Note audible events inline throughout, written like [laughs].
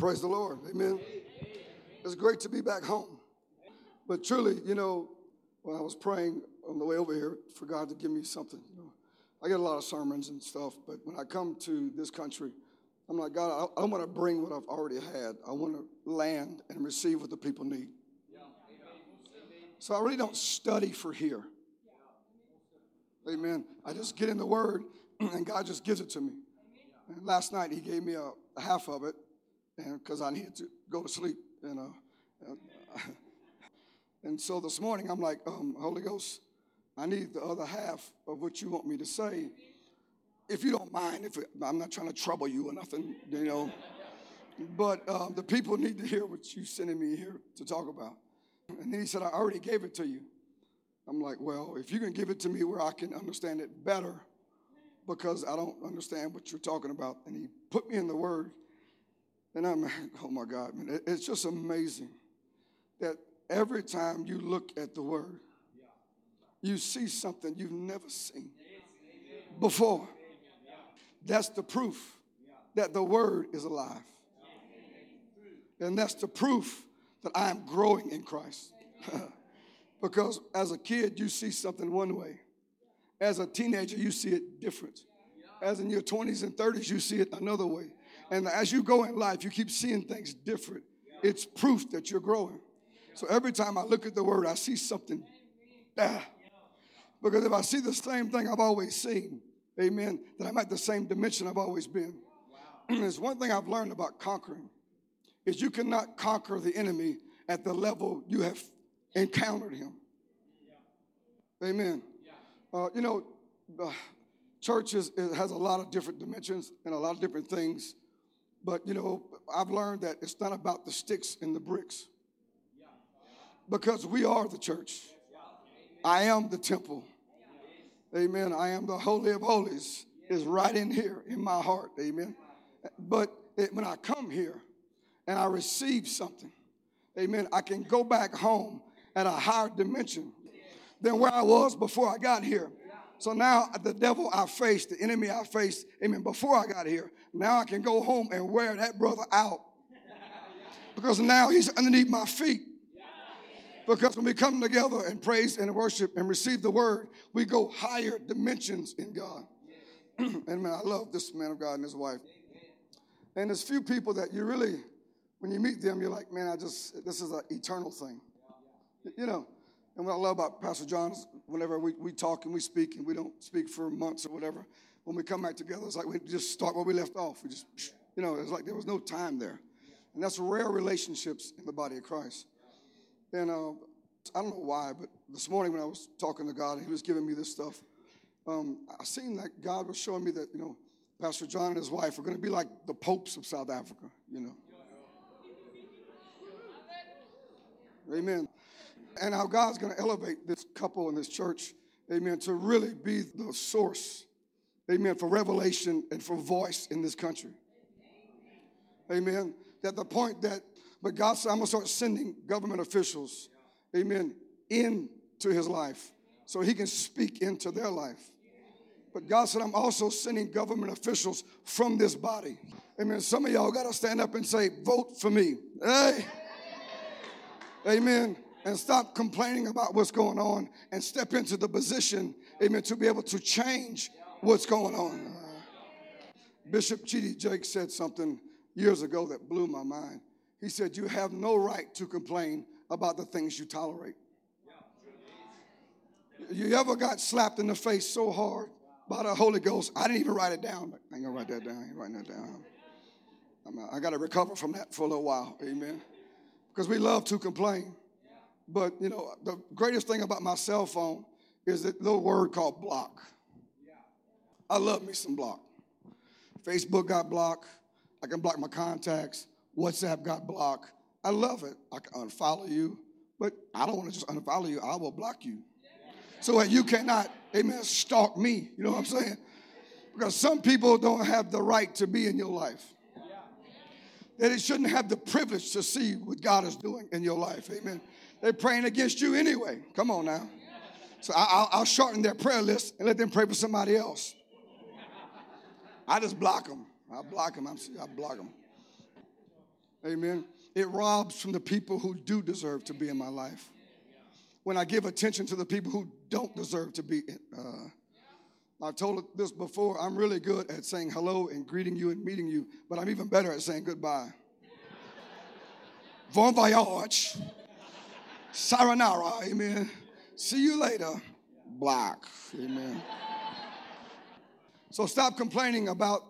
Praise the Lord. Amen. It's great to be back home. But truly, you know, when I was praying on the way over here for God to give me something, you know, I get a lot of sermons and stuff, but when I come to this country, I'm like, God, I, I want to bring what I've already had. I want to land and receive what the people need. So I really don't study for here. Amen. I just get in the Word, [clears throat] and God just gives it to me. And last night He gave me a, a half of it, and because I needed to go to sleep, you know. [laughs] and so this morning I'm like, um, Holy Ghost, I need the other half of what you want me to say. If you don't mind, if it, I'm not trying to trouble you or nothing, you know. But um, the people need to hear what you're sending me here to talk about. And then he said, I already gave it to you. I'm like, well, if you can give it to me where I can understand it better, because I don't understand what you're talking about. And he put me in the word. And I'm, [laughs] oh my God, man, it's just amazing that every time you look at the word, you see something you've never seen before. That's the proof that the word is alive. And that's the proof that I am growing in Christ. [laughs] because as a kid, you see something one way. As a teenager, you see it different. As in your 20s and 30s, you see it another way. And as you go in life, you keep seeing things different. It's proof that you're growing. So every time I look at the word, I see something. Ah. Because if I see the same thing I've always seen, amen, then I'm at the same dimension I've always been. [clears throat] There's one thing I've learned about conquering is you cannot conquer the enemy at the level you have encountered him. Amen. Uh, you know, the church is, has a lot of different dimensions and a lot of different things. But, you know, I've learned that it's not about the sticks and the bricks. Because we are the church. I am the temple. Amen. I am the Holy of Holies, is right in here in my heart. Amen. But it, when I come here, and I receive something, amen, I can go back home at a higher dimension than where I was before I got here. So now the devil I faced, the enemy I faced, amen, before I got here, now I can go home and wear that brother out. Because now he's underneath my feet. Because when we come together and praise and worship and receive the word, we go higher dimensions in God. [clears throat] and man, I love this man of God and his wife. And there's few people that you really when you meet them, you're like, man, I just, this is an eternal thing. You know, and what I love about Pastor John is whenever we, we talk and we speak and we don't speak for months or whatever, when we come back together, it's like we just start where we left off. We just, you know, it's like there was no time there. And that's rare relationships in the body of Christ. And uh, I don't know why, but this morning when I was talking to God, He was giving me this stuff. Um, I seen that God was showing me that, you know, Pastor John and his wife are going to be like the popes of South Africa, you know. Amen. And how God's going to elevate this couple in this church, amen, to really be the source, amen, for revelation and for voice in this country. Amen. At the point that, but God said, I'm going to start sending government officials, amen, into his life so he can speak into their life. But God said, I'm also sending government officials from this body. Amen. Some of y'all got to stand up and say, Vote for me. Hey. Amen. And stop complaining about what's going on and step into the position, amen, to be able to change what's going on. Uh, Bishop T.D. Jakes said something years ago that blew my mind. He said, You have no right to complain about the things you tolerate. You ever got slapped in the face so hard by the Holy Ghost? I didn't even write it down. I ain't gonna write that down. I ain't writing that down. I'm, I got to recover from that for a little while. Amen because we love to complain. But, you know, the greatest thing about my cell phone is that little word called block. I love me some block. Facebook got blocked. I can block my contacts. WhatsApp got blocked. I love it. I can unfollow you, but I don't want to just unfollow you. I will block you. So that you cannot, amen, stalk me. You know what I'm saying? Because some people don't have the right to be in your life that it shouldn't have the privilege to see what God is doing in your life. Amen. They're praying against you anyway. Come on now. So I'll shorten their prayer list and let them pray for somebody else. I just block them. I block them. I'm, I block them. Amen. It robs from the people who do deserve to be in my life. When I give attention to the people who don't deserve to be. Uh, I've told this before. I'm really good at saying hello and greeting you and meeting you, but I'm even better at saying goodbye. [laughs] Bon voyage. Saranara. Amen. See you later. Black. Amen. So stop complaining about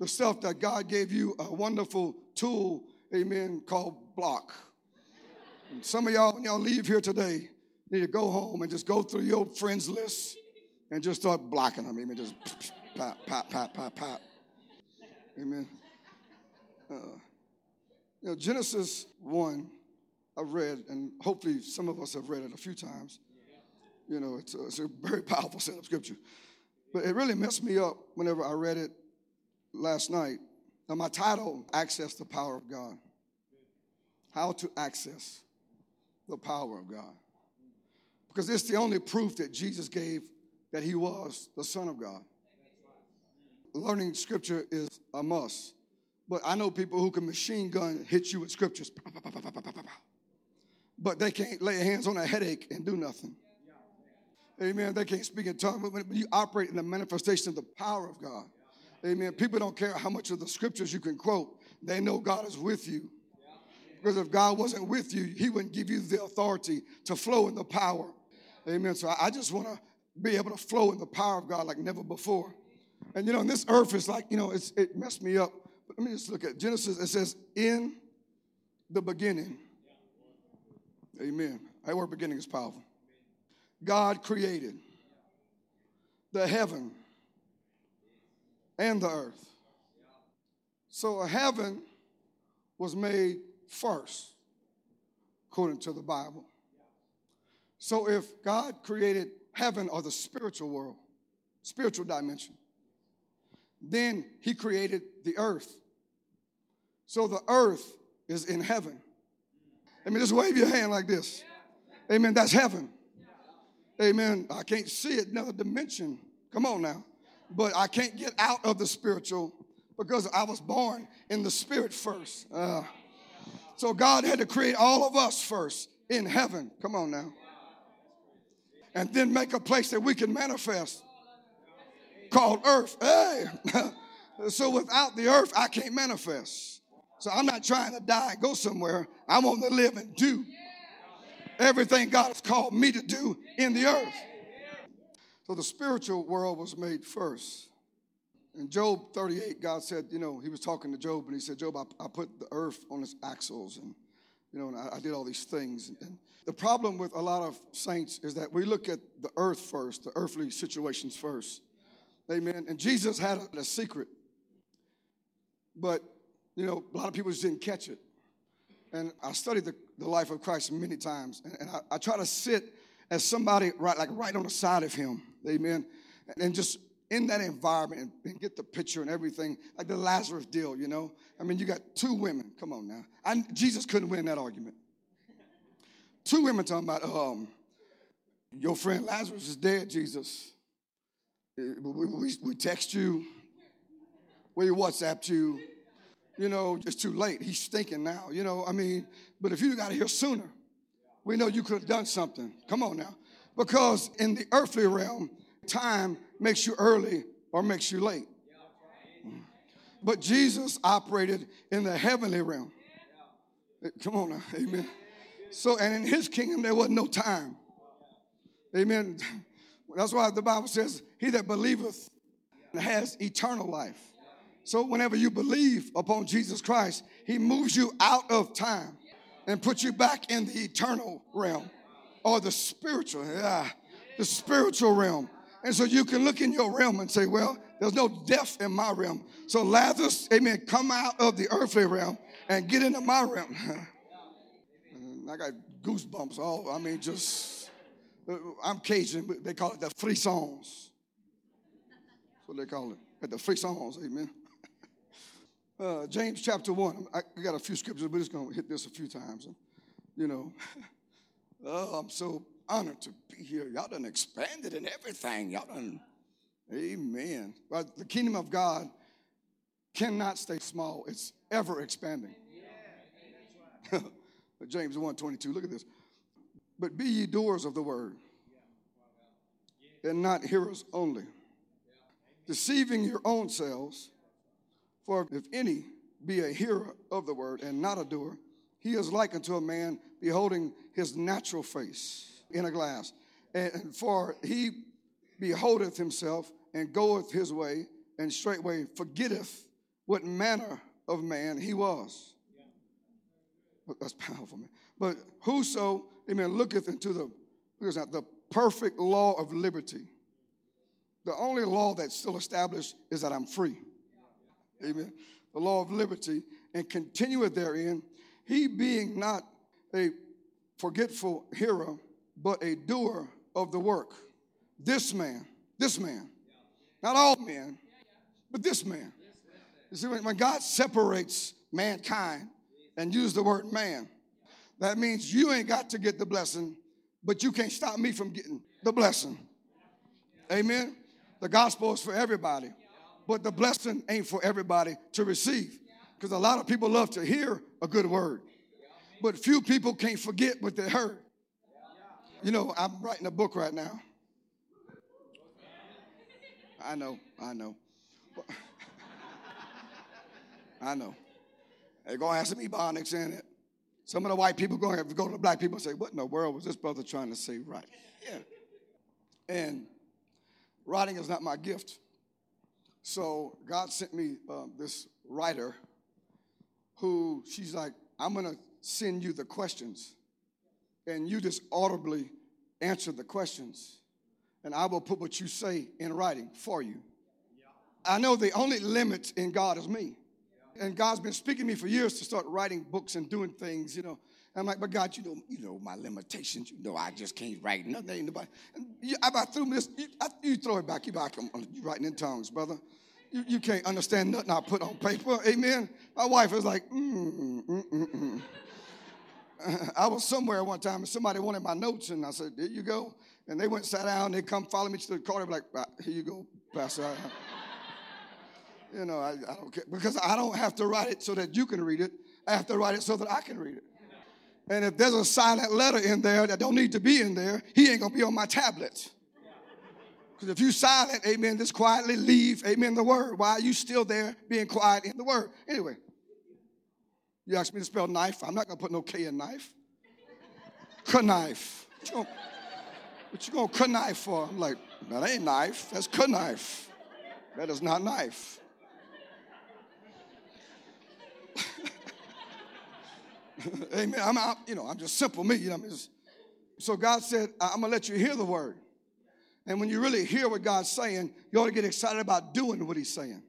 the stuff that God gave you a wonderful tool, amen, called block. And some of y'all, when y'all leave here today, need to go home and just go through your friends list and just start blocking them. Amen. Just pat, pat, pat, pat, pat. Amen. Uh, you know, Genesis 1, I've read, and hopefully some of us have read it a few times. You know, it's a, it's a very powerful set of scripture. But it really messed me up whenever I read it last night. Now, my title, Access the Power of God. How to access the power of God. Because it's the only proof that Jesus gave that he was the Son of God. Learning scripture is a must. But I know people who can machine gun hit you with scriptures. [laughs] But they can't lay hands on a headache and do nothing. Amen. They can't speak in tongues. But you operate in the manifestation of the power of God, Amen. People don't care how much of the scriptures you can quote, they know God is with you. Because if God wasn't with you, He wouldn't give you the authority to flow in the power. Amen. So I just want to be able to flow in the power of God like never before. And you know, this earth is like, you know, it messed me up. But let me just look at Genesis. It says, in the beginning. Amen. That word beginning is powerful. God created the heaven and the earth. So heaven was made first, according to the Bible. So if God created heaven or the spiritual world, spiritual dimension, then he created the earth. So the earth is in heaven. Let me just wave your hand like this. Amen. That's heaven. Amen. I can't see it, another dimension. Come on now but I can't get out of the spiritual because I was born in the spirit first. Uh, so God had to create all of us first in heaven. Come on now. And then make a place that we can manifest called earth. Hey. [laughs] so without the earth, I can't manifest. So I'm not trying to die and go somewhere. I want to live and do everything God has called me to do in the earth. So the spiritual world was made first. In Job 38, God said, you know, he was talking to Job and he said, Job, I, I put the earth on its axles and, you know, and I, I did all these things. And the problem with a lot of saints is that we look at the earth first, the earthly situations first. Amen. And Jesus had a, a secret, but, you know, a lot of people just didn't catch it. And I studied the, the life of Christ many times, and, and I, I try to sit as somebody right, like right on the side of him Amen. And just in that environment and, get the picture and everything, like the Lazarus deal, you know? I mean, you got two women. Come on now. I, Jesus couldn't win that argument. Two women talking about, um, your friend Lazarus is dead, Jesus. We, we, we text you, we WhatsApp you. You know, it's too late. He's stinking now. You know, I mean, but if you got here sooner, we know you could have done something. Come on now. Because in the earthly realm, time makes you early or makes you late. Mm. But Jesus operated in the heavenly realm. Come on now, amen. So, and in his kingdom, there wasn't no time. Amen. That's why the Bible says, He that believeth has eternal life. So, whenever you believe upon Jesus Christ, He moves you out of time and puts you back in the eternal realm or the spiritual, yeah, the spiritual realm. And so you can look in your realm and say, well, there's no death in my realm. So Lazarus, amen, come out of the earthly realm and get into my realm. [laughs] I got goosebumps. All I mean, just uh, I'm Cajun, they call it the frissons. That's what they call it. At the frissons, amen. Uh, James chapter one. I got a few scriptures, but it's gonna hit this a few times. You know. [laughs] Oh, I'm so honored to be here. Y'all done expanded in everything. Y'all done, amen. But the kingdom of God cannot stay small, it's ever expanding. [laughs] James 1 22. Look at this. But be ye doers of the word, and not hearers only, deceiving your own selves. For if any be a hearer of the word and not a doer, he is like unto a man beholding his natural face in a glass. And for he beholdeth himself and goeth his way, and straightway forgetteth what manner of man he was. That's powerful, man. But whoso, amen, looketh into the, the perfect law of liberty. The only law that's still established is that I'm free. Amen. The law of liberty and continueth therein, he being not a forgetful hearer, but a doer of the work. This man, this man, not all men, but this man. You see, when God separates mankind and use the word man, that means you ain't got to get the blessing, but you can't stop me from getting the blessing. Amen. The gospel is for everybody, but the blessing ain't for everybody to receive. Because a lot of people love to hear a good word, but few people can't forget what they heard. You know, I'm writing a book right now. I know, I know. [laughs] I know. They're going to have some ebonics in it. Some of the white people going to go to the black people and say, What in the world was this brother trying to say right? Yeah. And writing is not my gift. So God sent me uh, this writer who she's like, I'm going to send you the questions and you just audibly answer the questions, and I will put what you say in writing for you. I know the only limit in God is me. And God's been speaking to me for years to start writing books and doing things, you know. I'm like, but God, you know, you know my limitations. You know, I just can't write nothing. And you, I threw this. You, I, you throw it back. You back. You writing in tongues, brother. You, you can't understand nothing I put on paper. Amen. My wife was like, mm, mm, mm, mm. [laughs] I was somewhere one time and somebody wanted my notes, and I said, There you go. And they went sat down, they come follow me to the car, they were like, ah, Here you go, Pastor. [laughs] you know, I, I don't care because I don't have to write it so that you can read it. I have to write it so that I can read it. And if there's a silent letter in there that don't need to be in there, he ain't gonna be on my tablet. Because if you silent, amen, just quietly leave, amen, the word. Why are you still there being quiet in the word? Anyway, you asked me to spell knife, I'm not gonna put no K in knife. Knife. What you gonna, knife for? I'm like, that ain't knife, that's knife. That is not knife. [laughs] Amen. I'm, you know, I'm just simple me. You know, I'm just, so God said, I'm gonna let you hear the word. And when you really hear what God's saying, you ought to get excited about doing what He's saying.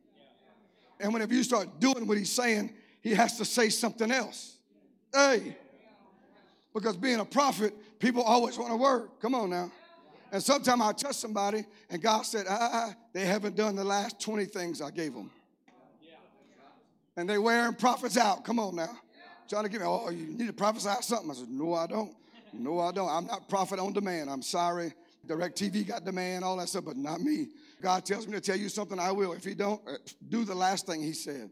And whenever you start doing what He's saying, he has to say something else. Hey. Because being a prophet, people always want a word. Come on now. And sometimes I touch somebody and God said, ah, ah, ah, they haven't done the last 20 things I gave them. And they wearing prophets out. Come on now. Trying to give me, oh, you need to prophesy something. I said, no, I don't. No, I don't. I'm not prophet on demand. I'm sorry. Direct TV got demand, all that stuff, but not me. God tells me to tell you something, I will. If he don't, uh, do the last thing he said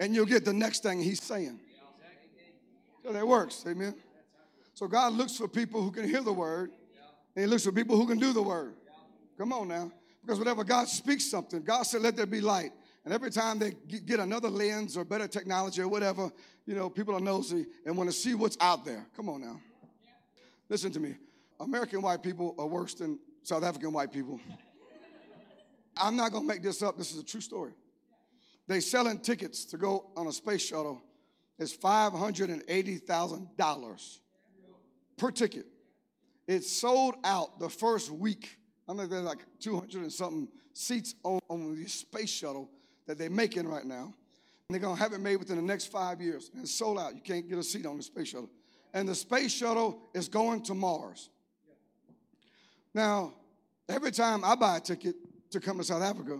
and you'll get the next thing he's saying. So that works, amen. So God looks for people who can hear the word, and he looks for people who can do the word. Come on now. Because whenever God speaks something, God said, let there be light. And every time they get another lens or better technology or whatever, you know, people are nosy and want to see what's out there. Come on now. Listen to me. American white people are worse than South African white people. I'm not going to make this up. This is a true story. They selling tickets to go on a space shuttle is $580,000 per ticket. It sold out the first week. I think there's like 200 and something seats on, on the space shuttle that they're making right now. And they're going to have it made within the next five years. And it's sold out. You can't get a seat on the space shuttle. And the space shuttle is going to Mars. Now, every time I buy a ticket to come to South Africa,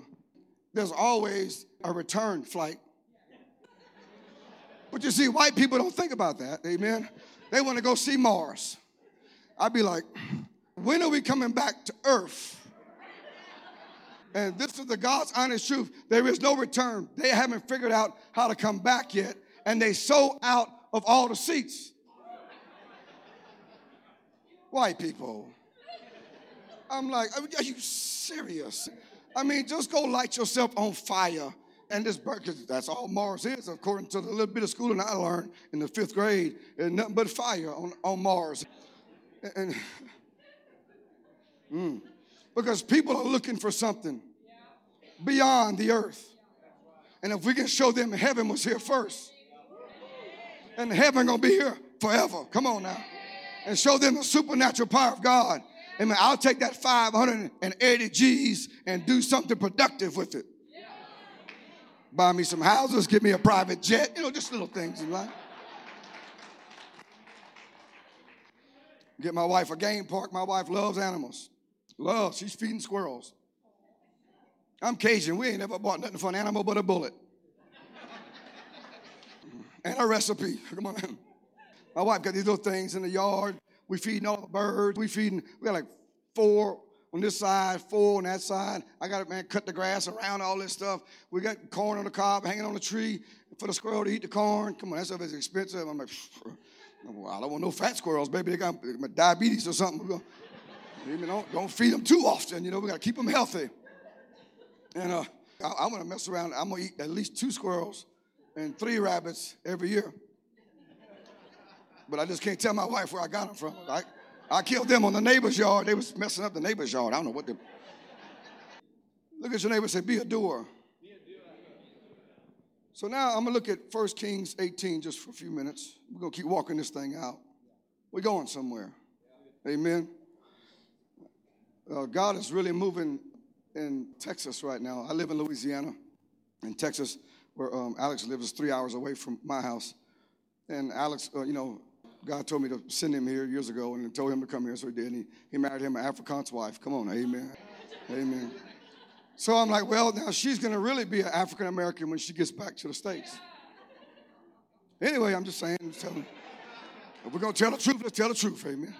there's always a return flight. But you see, white people don't think about that, amen? They want to go see Mars. I'd be like, when are we coming back to Earth? And this is the God's honest truth. There is no return. They haven't figured out how to come back yet. And they sold out of all the seats. White people. I'm like, are you serious? I mean, just go light yourself on fire. And this because that's all Mars is, according to the little bit of schooling I learned in the fifth grade. There's nothing but fire on, on Mars. And, [sighs] mm, because people are looking for something beyond the earth. And if we can show them heaven was here first, and heaven gonna be here forever. Come on now. And show them the supernatural power of God. Amen. I'll take that 580 G's and do something productive with it. Buy me some houses, give me a private jet, you know, just little things in life. Get my wife a game park. My wife loves animals. Loves. She's feeding squirrels. I'm Cajun. We ain't never bought nothing for an animal but a bullet. and a recipe. Come on. My wife got these little things in the yard. We feeding all the birds. We feeding, we got like four on this side, four on that side. I got to, man, cut the grass around all this stuff. We got corn on the cob hanging on the tree for the squirrel to eat the corn. Come on, that stuff is expensive. I'm like, [laughs] I don't want no fat squirrels, baby. They got diabetes or something. Don't, don't feed them too often. You know, we got to keep them healthy. And uh, I, am going to mess around. I'm going to eat at least two squirrels and three rabbits every year. But I just can't tell my wife where I got them from. I, I killed them on the neighbor's yard. They was messing up the neighbor's yard. I don't know what they. Look at your neighbor and say, be a doer. So now I'm going to look at 1 Kings 18 just for a few minutes. We're going to keep walking this thing out. We're going somewhere. Amen. Uh, God is really moving in Texas right now. I live in Louisiana. In Texas, where um, Alex lives, three hours away from my house. And Alex, uh, you know, God told me to send him here years ago and told him to come here, so he did. And he, he married him an Afrikaans wife. Come on, amen. amen. So I'm like, well, now she's going to really be an African American when she gets back to the States. Anyway, I'm just saying, just telling, if we're going to tell the truth, let's tell the truth, amen.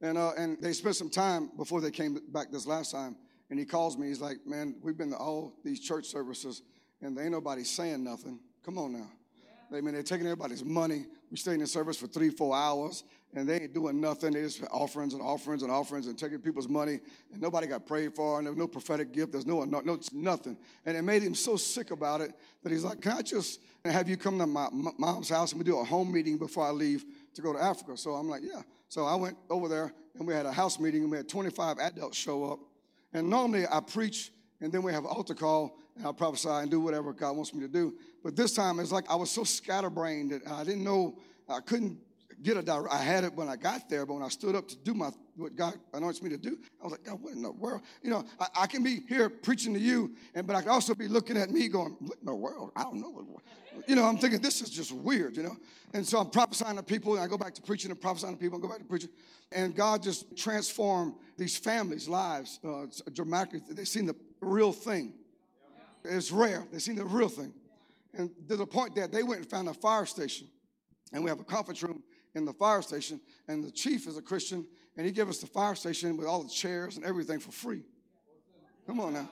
And, uh, and they spent some time before they came back this last time. And he calls me. He's like, man, we've been to all these church services and there ain't nobody saying nothing. Come on now. I mean, they're taking everybody's money. We stayed in the service for three, four hours, and they ain't doing nothing. They just offerings and offerings and offerings and taking people's money, and nobody got prayed for, and there's no prophetic gift. There's no, no, no nothing. And it made him so sick about it that he's like, "Can I just have you come to my mom's house and we do a home meeting before I leave to go to Africa?" So I'm like, "Yeah." So I went over there and we had a house meeting and we had 25 adults show up. And normally I preach and then we have an altar call and I'll prophesy and do whatever God wants me to do. But this time it's like I was so scatterbrained that I didn't know, I couldn't get a direct. I had it when I got there, but when I stood up to do my what God anoints me to do, I was like, God, what in the world? You know, I, I, can be here preaching to you, and but I can also be looking at me going, what in the world? I don't know. You know, I'm thinking this is just weird, you know. And so I'm prophesying to people, and I go back to preaching and prophesying to people, and go back to preaching, and God just transformed these families' lives uh, dramatically. They've seen the real thing. It's rare. They've seen the real thing. And to the point that they went and found a fire station. And we have a conference room in the fire station. And the chief is a Christian. And he gave us the fire station with all the chairs and everything for free. Come on now.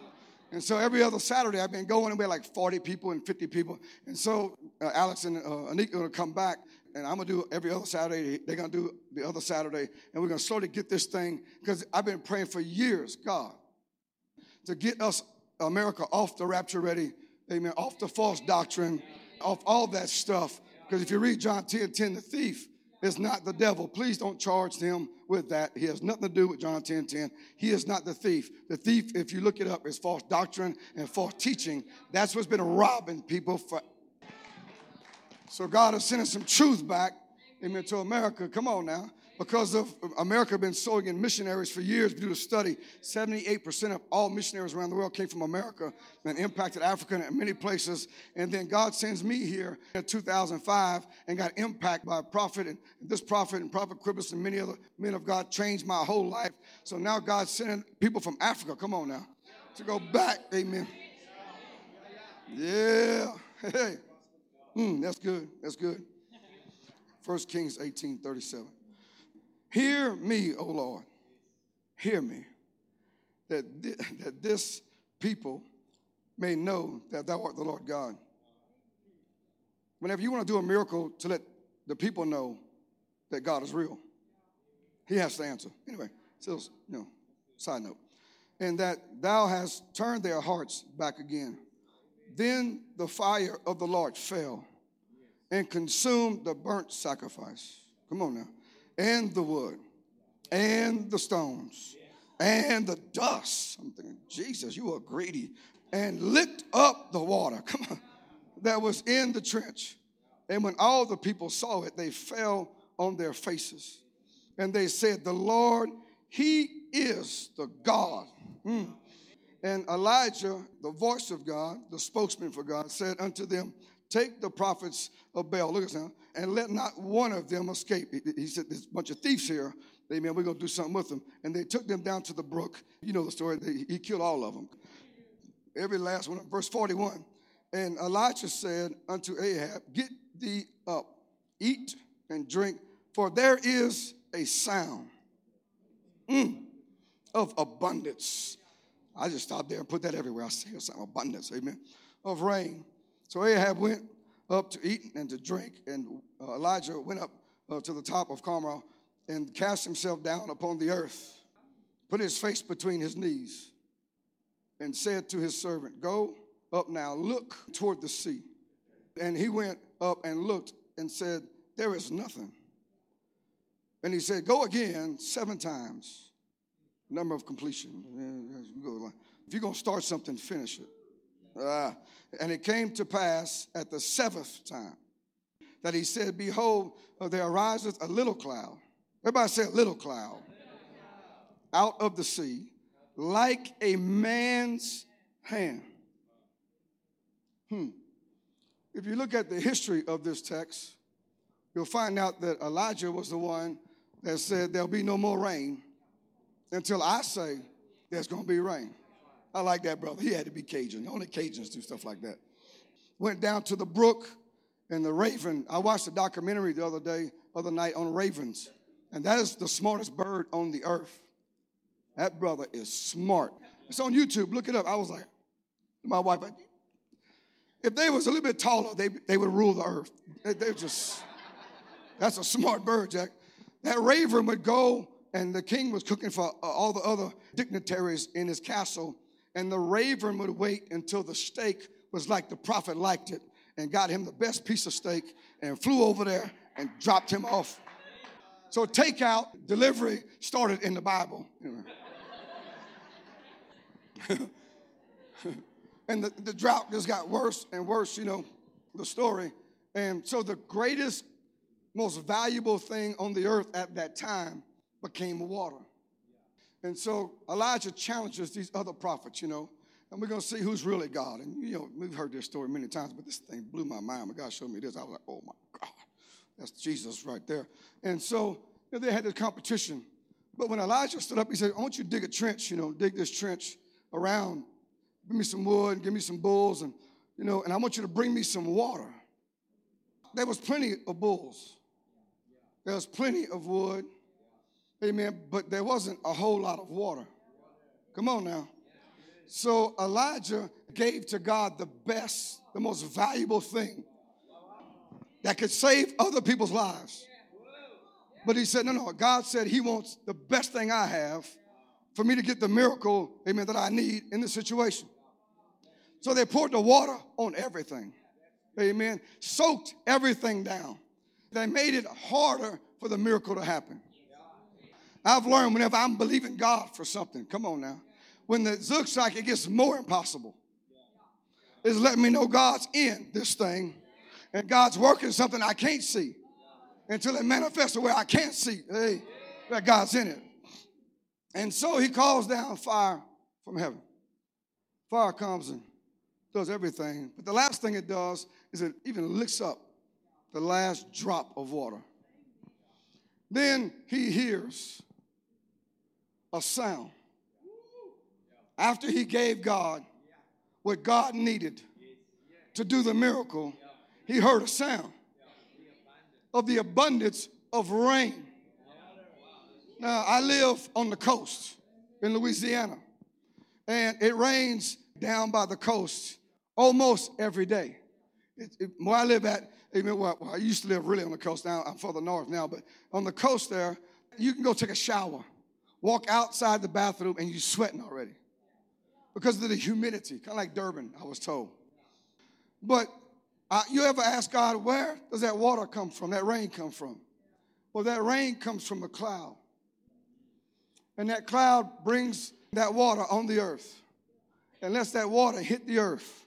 And so every other Saturday, I've been going, and we had like 40 people and 50 people. And so uh, Alex and uh, Anika are going to come back, and I'm going to do every other Saturday. They're going to do the other Saturday, and we're going to slowly get this thing, because I've been praying for years, God, to get us, America, off the rapture ready amen, off the false doctrine, off all that stuff. Because if you read John 10 10, the thief is not the devil. Please don't charge him with that. He has nothing to do with John 10 10. He is not the thief. The thief, if you look it up, is false doctrine and false teaching. That's what's been robbing people for. So God is sending some truth back, amen, to America. Come on now because of America been sowing in missionaries for years. Do a study. 78% of all missionaries around the world came from America and impacted Africa in many places. And then God sends me here in 2005 and got impacted by a prophet and this prophet and Prophet Cribbus and many other men of God changed my whole life. So now God's sending people from Africa, come on now, to go back. Amen. Yeah. Hey. Mm, that's good. That's good. 1 Kings 18 37. Hear me, O Lord. Hear me. That, th- [laughs] that this people may know that thou art the Lord God. whenever you want to do a miracle to let the people know that God is real, he has to answer. Anyway, so, you know, side note. And that thou hast turned their hearts back again. Then the fire of the Lord fell and consumed the burnt sacrifice. Come on now. And the wood and the stones and the dust. I'm thinking, Jesus, you are greedy. And licked up the water. [laughs] Come on. That was in the trench. And when all the people saw it, they fell on their faces. And they said, The Lord, He is the God. Mm. And Elijah, the voice of God, the spokesman for God, said unto them, Take the prophets of Baal, look at them, and let not one of them escape. He said, There's a bunch of thieves here. Amen. We're going to do something with them. And they took them down to the brook. You know the story. he killed all of them. Every last one. Verse 41. And Elijah said unto Ahab, Get thee up, eat and drink, for there is a sound mm, of abundance. I just stopped there and put that everywhere. I say some abundance, amen, of rain. So Ahab went up to eat and to drink, and uh, Elijah went up uh, to the top of Carmel and cast himself down upon the earth, put his face between his knees, and said to his servant, Go up now, look toward the sea. And he went up and looked and said, There is nothing. And he said, Go again seven times. Number of completion. If you're going to start something, finish it. Uh, and it came to pass at the seventh time that he said, Behold, uh, there ariseth a little cloud. Everybody say a little cloud out of the sea, like a man's hand. Hmm. If you look at the history of this text, you'll find out that Elijah was the one that said there'll be no more rain until I say there's going to be rain. I like that, brother. He had to be Cajun. Only Cajuns do stuff like that. Went down to the brook and the raven. I watched a documentary the other day, other night on ravens, and that is the smartest bird on the earth. That brother is smart. It's on YouTube. Look it up. I was like, my wife, if they was a little bit taller, they, they would rule the earth. They, they're just, that's a smart bird, Jack. That raven would go, and the king was cooking for uh, all the other dignitaries in his castle and the raven would wait until the steak was like the prophet liked it and got him the best piece of steak and flew over there and dropped him off. So takeout delivery started in the Bible. [laughs] and the, the drought just got worse and worse, you know, the story. And so the greatest, most valuable thing on the earth at that time became water. And so Elijah challenges these other prophets, you know, and we're going to see who's really God. And, you know, we've heard this story many times, but this thing blew my mind. When God showed me this, I was like, oh my God, that's Jesus right there. And so you know, they had this competition. But when Elijah stood up, he said, I want you to dig a trench, you know, dig this trench around. Give me some wood, give me some bulls, and, you know, and I want you to bring me some water. There was plenty of bulls. There was plenty of wood. Amen. But there wasn't a whole lot of water. Come on now. So Elijah gave to God the best, the most valuable thing that could save other people's lives. But he said, no, no. God said he wants the best thing I have for me to get the miracle, amen, that I need in the situation. So they poured the water on everything. Amen. Soaked everything down. They made it harder for the miracle to happen. I've learned whenever I'm believing God for something, come on now, when it looks like it gets more impossible, is letting me know God's in this thing and God's working something I can't see until it manifests where I can't see. Hey, that God's in it. And so he calls down fire from heaven. Fire comes and does everything. But the last thing it does is it even licks up the last drop of water. Then he hears a sound. After he gave God what God needed to do the miracle, he heard a sound of the abundance of rain. Now, I live on the coast in Louisiana, and it rains down by the coast almost every day. It, it, where I live at, even I used to live really on the coast now, I'm further north now, but on the coast there, you can go take a shower, walk outside the bathroom, and you're sweating already because of the humidity, kind of like Durban, I was told. But uh, you ever ask God, where does that water come from, that rain come from? Well, that rain comes from a cloud. And that cloud brings that water on the earth and lets that water hit the earth.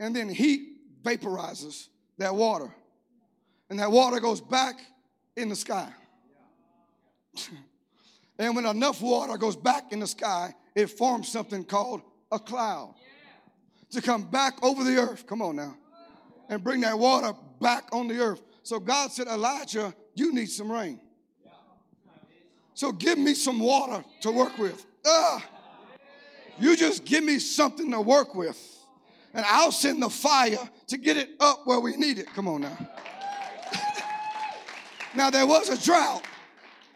And then heat vaporizes that water. And that water goes back in the sky. [laughs] and when enough water goes back in the sky, it forms something called a cloud to come back over the earth. Come on now. And bring that water back on the earth. So God said, Elijah, you need some rain. So give me some water to work with. Ah, you just give me something to work with. And I'll send the fire to get it up where we need it. Come on now. [laughs] now there was a drought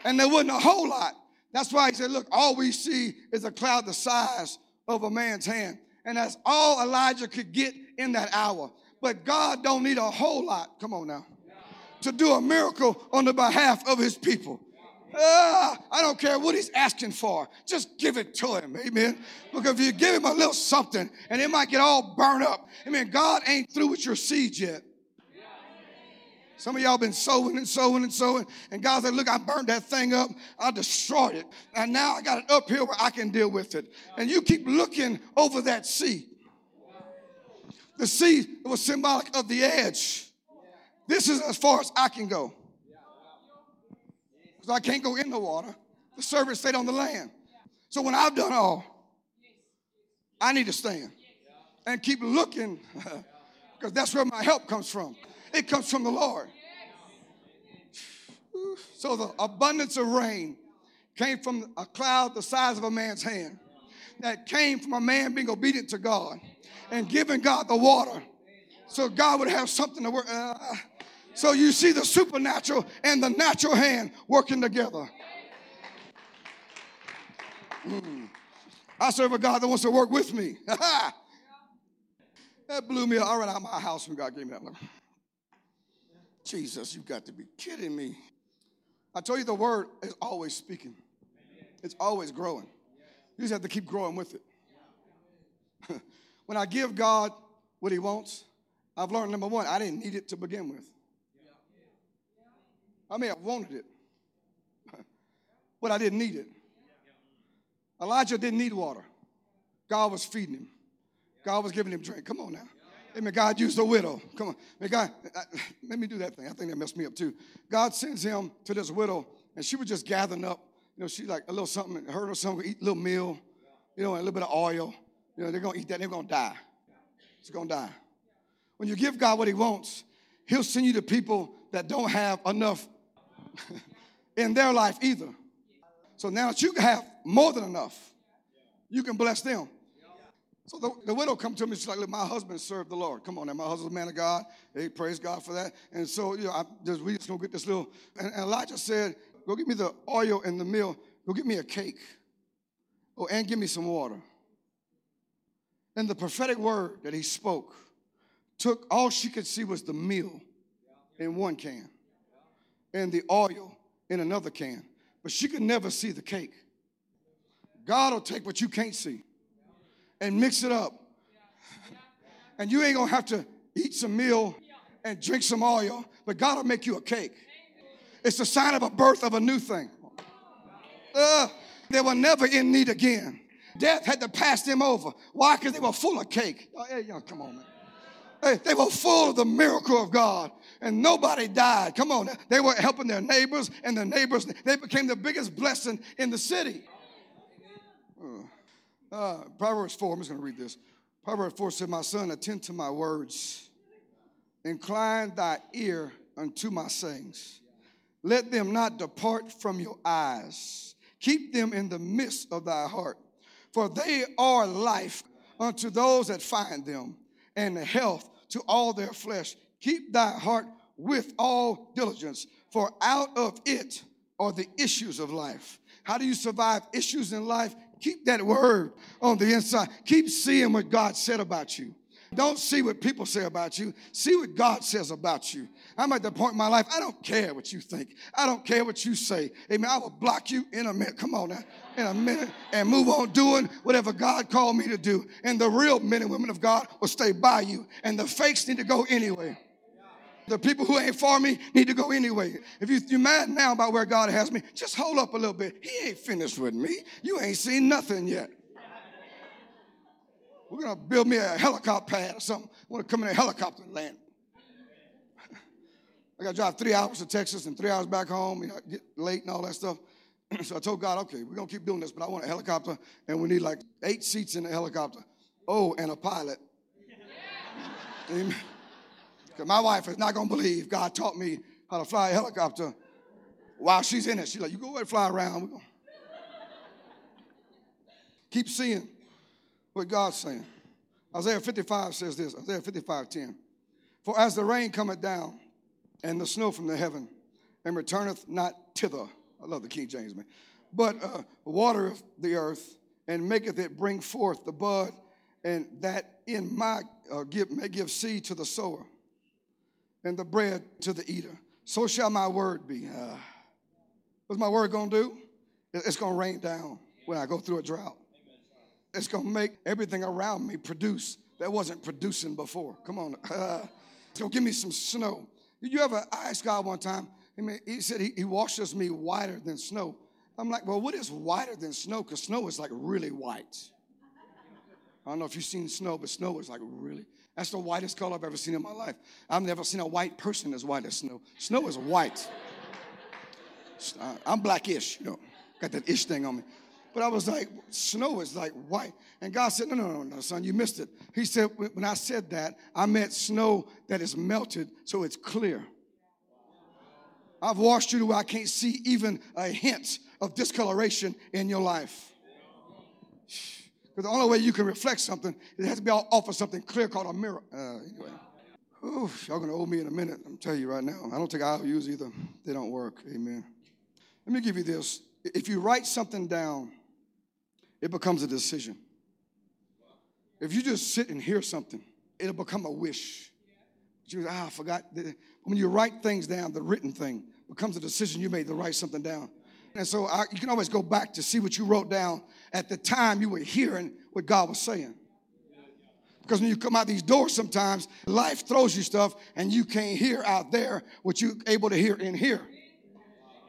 and there wasn't a whole lot. That's why he said, Look, all we see is a cloud the size of a man's hand. And that's all Elijah could get in that hour. But God don't need a whole lot, come on now, to do a miracle on the behalf of his people. Uh, I don't care what he's asking for. Just give it to him. Amen. Because if you give him a little something and it might get all burned up, amen, God ain't through with your seeds yet. Some of y'all been sowing and sowing and sowing, and God said, Look, I burned that thing up, I destroyed it, and now I got it up here where I can deal with it. And you keep looking over that sea. The sea was symbolic of the edge. This is as far as I can go. Because I can't go in the water. The servant stayed on the land. So when I've done all, I need to stand and keep looking [laughs] because that's where my help comes from. It comes from the Lord. So the abundance of rain came from a cloud the size of a man's hand. That came from a man being obedient to God and giving God the water. So God would have something to work. Uh, so you see the supernatural and the natural hand working together. Mm. I serve a God that wants to work with me. [laughs] that blew me all right out of my house when God gave me that. Jesus, you've got to be kidding me. I told you the word is always speaking. It's always growing. You just have to keep growing with it. [laughs] when I give God what he wants, I've learned number one, I didn't need it to begin with. I may have wanted it, [laughs] but I didn't need it. Elijah didn't need water. God was feeding him. God was giving him drink. Come on now. Amen. God used a widow. Come on. May God, uh, uh, let me do that thing. I think that messed me up too. God sends him to this widow, and she was just gathering up. You know, she like a little something, her or something, eat a little meal, you know, and a little bit of oil. You know, they're gonna eat that, they're gonna die. It's gonna die. When you give God what He wants, He'll send you to people that don't have enough [laughs] in their life either. So now that you have more than enough, you can bless them. So the, the widow come to me, she's like, look, my husband served the Lord. Come on now, my husband's a man of God. Hey, praise God for that. And so, you know, I just, we just gonna get this little, and, and Elijah said, go get me the oil and the meal. Go get me a cake. Oh, and give me some water. And the prophetic word that he spoke took, all she could see was the meal in one can and the oil in another can. But she could never see the cake. God will take what you can't see and mix it up. And you ain't gonna have to eat some meal and drink some oil, but God will make you a cake. It's a sign of a birth of a new thing. Uh, they were never in need again. Death had to pass them over. Why? Because they were full of cake. Oh, hey, y'all, come on, man. Hey, they were full of the miracle of God and nobody died. Come on, they were helping their neighbors, and their neighbors, they became the biggest blessing in the city. Uh, Proverbs 4, I'm just going to read this. Proverbs 4 said, My son, attend to my words, incline thy ear unto my sayings. Let them not depart from your eyes. Keep them in the midst of thy heart, for they are life unto those that find them, and health to all their flesh. Keep thy heart with all diligence, for out of it are the issues of life. How do you survive issues in life? Keep that word on the inside. Keep seeing what God said about you. Don't see what people say about you. See what God says about you. I'm at the point in my life, I don't care what you think. I don't care what you say. Amen. I will block you in a minute. Come on now. In a minute and move on doing whatever God called me to do. And the real men and women of God will stay by you. And the fakes need to go anyway. The people who ain't for me need to go anyway. If you, you're mad now about where God has me, just hold up a little bit. He ain't finished with me. You ain't seen nothing yet. We're going to build me a helicopter pad or something. I want to come in a helicopter and land. I got to drive three hours to Texas and three hours back home. You know, get late and all that stuff. [clears throat] so I told God, okay, we're going to keep doing this, but I want a helicopter, and we need like eight seats in the helicopter. Oh, and a pilot. [laughs] Amen. Because my wife is not going to believe God taught me how to fly a helicopter while she's in it. She's like, you go ahead and fly around. Going [laughs] keep seeing what God's saying. Isaiah 55 says this Isaiah 55 10. For as the rain cometh down and the snow from the heaven and returneth not thither, I love the King James, man, but uh, watereth the earth and maketh it bring forth the bud, and that in my uh, give, may give seed to the sower and the bread to the eater. So shall my word be. Uh, what's my word going to do? It's going to rain down when I go through a drought. It's going to make everything around me produce that wasn't producing before. Come on. [laughs] Uh, it's going to give me some snow. Did you ever ask God one time? I mean, he said he, he washes me whiter than snow. I'm like, well, what is whiter than snow? Because snow is like really white. I don't know if you've seen snow, but snow is like really. That's the whitest color I've ever seen in my life. I've never seen a white person as white as snow. Snow is white. Uh, I'm blackish, you know, got that ish thing on me. But I was like, snow is like white. And God said, no, no, no, no, son, you missed it. He said, when I said that, I meant snow that is melted so it's clear. I've washed you to where I can't see even a hint of discoloration in your life. Because the only way you can reflect something, it has to be off of something clear called a mirror. Uh, anyway. Oof, y'all gonna owe me in a minute. I'm telling you right now. I don't take use either. They don't work. Amen. Let me give you this. If you write something down, it becomes a decision. If you just sit and hear something, it'll become a wish. You ah, I forgot. When you write things down, the written thing becomes a decision you made to write something down. And so I, you can always go back to see what you wrote down at the time you were hearing what God was saying. Because when you come out these doors, sometimes life throws you stuff and you can't hear out there what you're able to hear in here.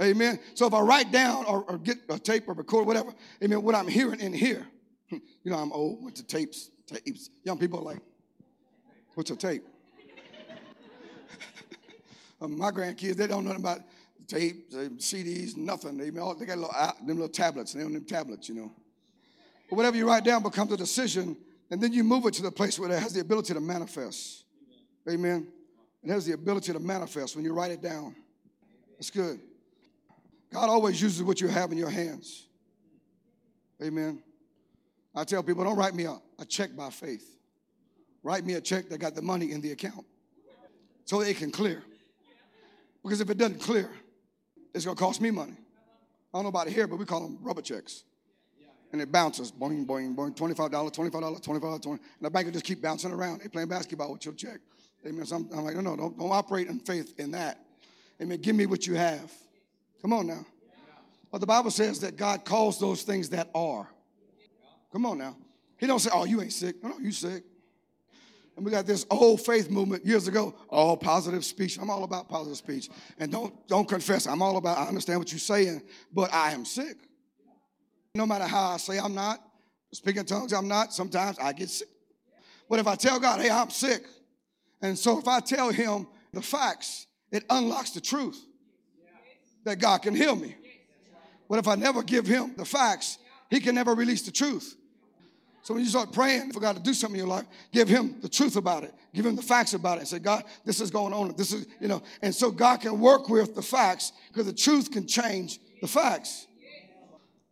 Amen. So if I write down or, or get a tape or record whatever, amen, what I'm hearing in here, [laughs] you know, I'm old with the tapes, tapes. Young people are like, what's a tape? um, [laughs] my grandkids, they don't know about tapes, CDs, nothing. They, all, they got little, them little tablets, they on them tablets, you know. But whatever you write down becomes a decision, and then you move it to the place where it has the ability to manifest. Amen. It has the ability to manifest when you write it down. It's good. God always uses what you have in your hands. Amen. I tell people, don't write me a, a check by faith. Write me a check that got the money in the account so it can clear. Because if it doesn't clear, it's going to cost me money. I don't know about it here, but we call them rubber checks. And it bounces, boing, boing, boing, $25, $25, $25, 20 And the bank will just keep bouncing around. They playing basketball with your check. Amen. So I'm, I'm like, no, no, don't, don't operate in faith in that. Amen. Give me what you have. Come on now. But the Bible says that God calls those things that are. Come on now. He don't say, oh, you ain't sick. No, no, you sick. And we got this old faith movement years ago, all positive speech. I'm all about positive speech. And don't, don't confess. I'm all about, I understand what you're saying, but I am sick. No matter how I say I'm not, speaking tongues, I'm not, sometimes I get sick. But if I tell God, hey, I'm sick, and so if I tell him the facts, it unlocks the truth that God can heal me. But if I never give him the facts, he can never release the truth. So when you start praying for God to do something in your life, give him the truth about it. Give him the facts about it. Say, God, this is going on. This is, you know, and so God can work with the facts because the truth can change the facts.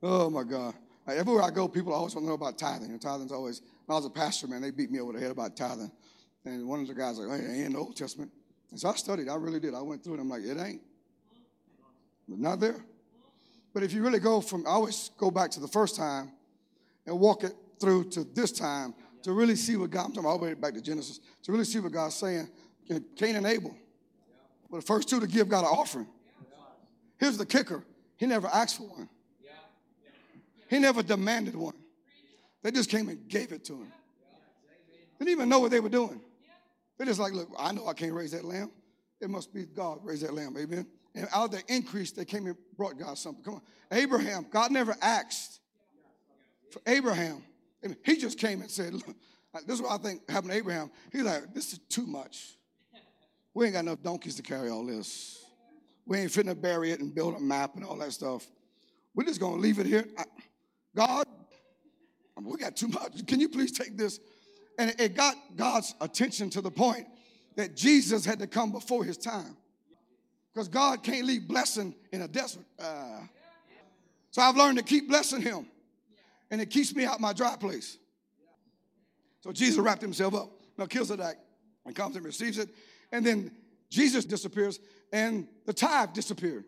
Oh my God. everywhere I go, people always want to know about tithing. And tithing's always, when I was a pastor, man, they beat me over the head about tithing. And one of the guys like, hey, it ain't in the Old Testament. And so I studied, I really did. I went through it. I'm like, it ain't. But not there. But if you really go from, I always go back to the first time and walk it through to this time, to really see what God, I'm talking all the way back to Genesis, to really see what God's saying. Cain and Abel were the first two to give God an offering. Here's the kicker He never asked for one, He never demanded one. They just came and gave it to him. They Didn't even know what they were doing. They're just like, look, I know I can't raise that lamb. It must be God raise that lamb. Amen. And out of the increase, they came and brought God something. Come on. Abraham, God never asked for Abraham. He just came and said, look, this is what I think happened to Abraham. He's like, this is too much. We ain't got enough donkeys to carry all this. We ain't fitting to bury it and build a map and all that stuff. We're just going to leave it here. God, we got too much. Can you please take this? And it got God's attention to the point that Jesus had to come before his time. Because God can't leave blessing in a desert. Uh, so I've learned to keep blessing him. And it keeps me out my dry place. So Jesus wrapped himself up. Melchizedek and comes and receives it. And then Jesus disappears and the tithe disappeared.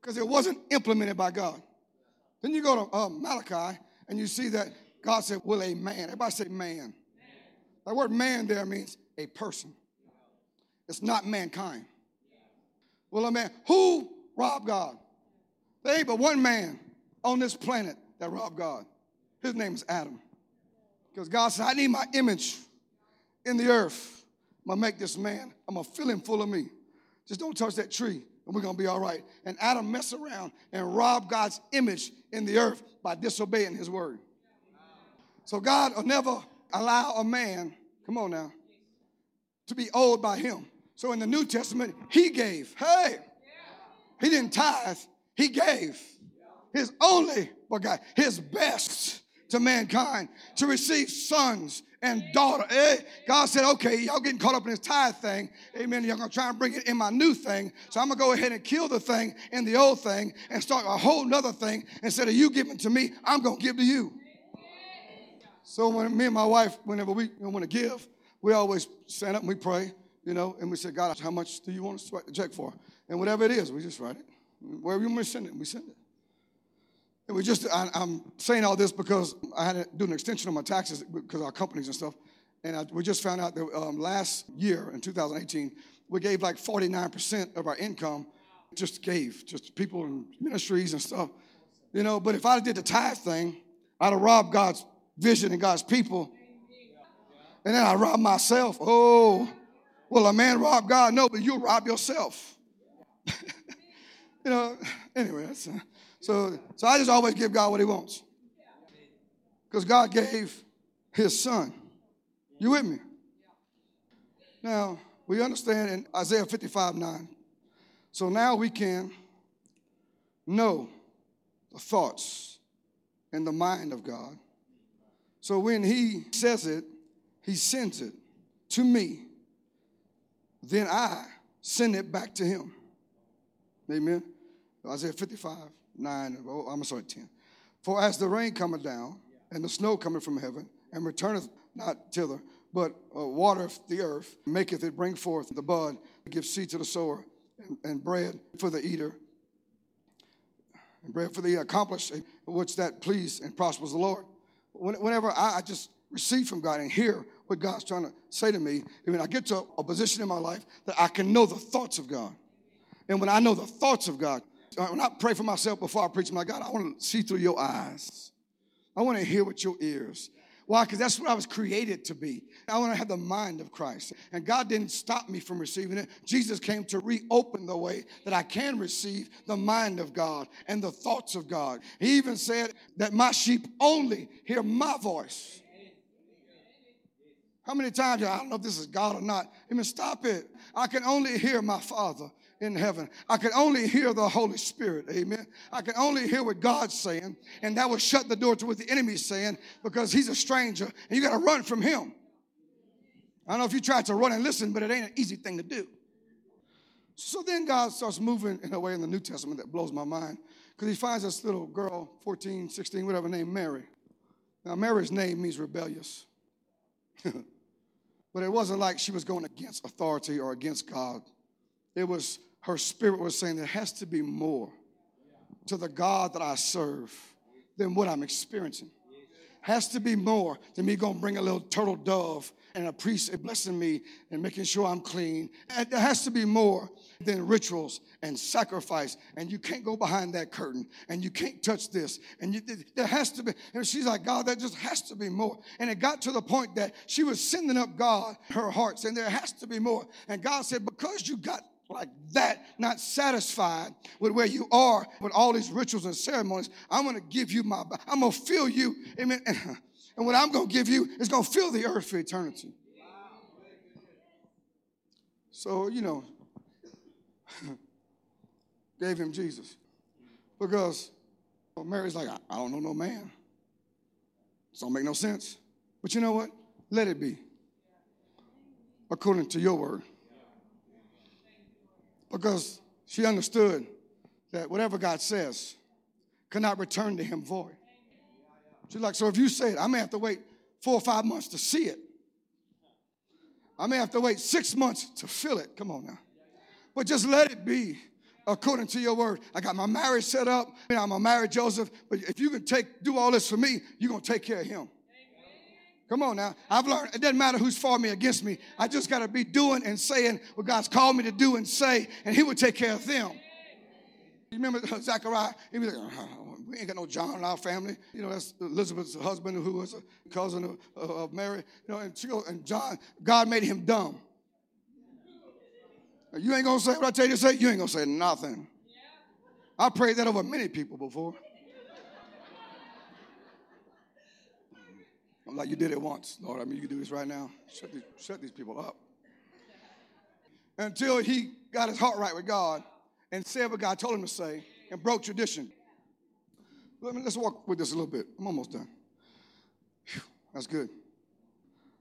Because it wasn't implemented by God. Then you go to uh, Malachi and you see that God said, Will a man, everybody say man. man. That word man there means a person, it's not mankind. Will a man, who robbed God? There ain't but one man on this planet that robbed God. His name is Adam. Because God said, I need my image in the earth. I'm going to make this man, I'm going to fill him full of me. Just don't touch that tree and we're going to be all right. And Adam messed around and robbed God's image in the earth by disobeying his word. So God will never allow a man, come on now, to be owed by him. So in the New Testament, he gave. Hey, he didn't tithe, he gave his only, God, his best to mankind to receive sons and daughter. Hey, eh, God said, okay, y'all getting caught up in this tithe thing. Amen. Y'all gonna try and bring it in my new thing. So I'm gonna go ahead and kill the thing in the old thing and start a whole nother thing. Instead of you giving to me, I'm gonna give to you. So when me and my wife, whenever we want to give, we always stand up and we pray, you know, and we say, God, how much do you want to write the check for? And whatever it is, we just write it. Wherever you want to send it, we send it. And we just, I, am saying all this because I had to do an extension on my taxes because our companies and stuff. And I, we just found out that um, last year in 2018, we gave like 49% of our income, just gave, just people and ministries and stuff. You know, but if I did the tithe thing, I'd have robbed God's vision and God's people. And then I rob myself. Oh, well, a man rob God? No, but you'll rob yourself. [laughs] you know, anyway, that's. Uh, so, so I just always give God what He wants. Because God gave His Son. You with me? Now, we understand in Isaiah 55 9. So now we can know the thoughts and the mind of God. So when He says it, He sends it to me. Then I send it back to Him. Amen. Isaiah 55 9, oh, I'm sorry, 10. For as the rain cometh down, and the snow cometh from heaven, and returneth not thither, but uh, watereth the earth, maketh it bring forth the bud, give seed to the sower, and, and bread for the eater, and bread for the accomplish, which that please and prospers the Lord. Whenever I, I just receive from God and hear what God's trying to say to me, when I get to a position in my life that I can know the thoughts of God. And when I know the thoughts of God, Uh, when I pray for myself before I preach, my God, I want to see through your eyes. I want to hear with your ears. Why? Because that's what I was created to be. I want to have the mind of Christ. And God didn't stop me from receiving it. Jesus came to reopen the way that I can receive the mind of God and the thoughts of God. He even said that my sheep only hear my voice. How many times, I don't know if this is God or not. Even stop it. I can only hear my Father in heaven. I could only hear the Holy Spirit. Amen. I could only hear what God's saying, and that would shut the door to what the enemy's saying because he's a stranger and you got to run from him. I don't know if you tried to run and listen, but it ain't an easy thing to do. So then God starts moving in a way in the New Testament that blows my mind because he finds this little girl, 14, 16, whatever, named Mary. Now, Mary's name means rebellious. [laughs] but it wasn't like she was going against authority or against God. It was her spirit was saying there has to be more to the God that I serve than what I'm experiencing. has to be more than me going to bring a little turtle dove and a priest blessing me and making sure I'm clean. There has to be more than rituals and sacrifice. And you can't go behind that curtain and you can't touch this. And you, there has to be. And she's like, God, there just has to be more. And it got to the point that she was sending up God her heart, saying, There has to be more. And God said, Because you got like that, not satisfied with where you are with all these rituals and ceremonies, I'm going to give you my, I'm going to fill you. Amen. And [laughs] what I'm going to give you is going to fill the earth for eternity. So, you know, [laughs] gave him Jesus. Because Mary's like, I, don't know no man. This don't make no sense. But you know what? Let it be. According to your word. Because she understood that whatever God says cannot return to him void. She's like, so if you say it, I may have to wait four or five months to see it. I may have to wait six months to feel it. Come on now. But just let it be according to your word. I got my marriage set up. I'm a married Joseph. But if you can take do all this for me, you're gonna take care of him. Come on now. I've learned it doesn't matter who's for me against me. I just got to be doing and saying what God's called me to do and say, and He will take care of them. You remember [laughs] Zachariah? He was like, uh, uh, we ain't got no John in our family. You know, that's Elizabeth's husband who was a cousin of, of Mary. You know, and, she goes, and John, God made him dumb. You ain't gonna say what I tell you to say, you ain't gonna say nothing. I prayed that over many people before. Like, you did it once, Lord. I mean, you can do this right now. Shut these, shut these people up. Until he got his heart right with God and said what God told him to say and broke tradition. Let me, let's walk with this a little bit. I'm almost done. Whew, that's good.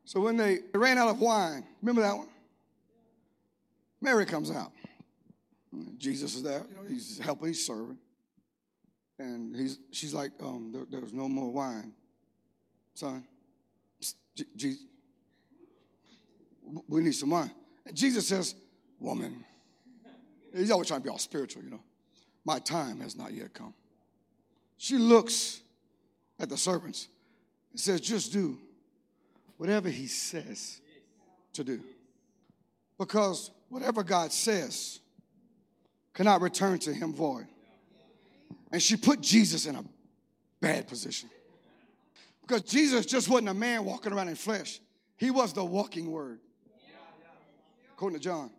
So when they ran out of wine, remember that one? Mary comes out. Jesus is there. You know, he's helping, he's serving. And he's, she's like, um, there, there's no more wine, son. Jesus, we need some wine. And Jesus says, woman. He's always trying to be all spiritual, you know. My time has not yet come. She looks at the servants and says, Just do whatever he says to do. Because whatever God says cannot return to him void. And she put Jesus in a bad position. Because Jesus just wasn't a man walking around in flesh, he was the walking word. According to John,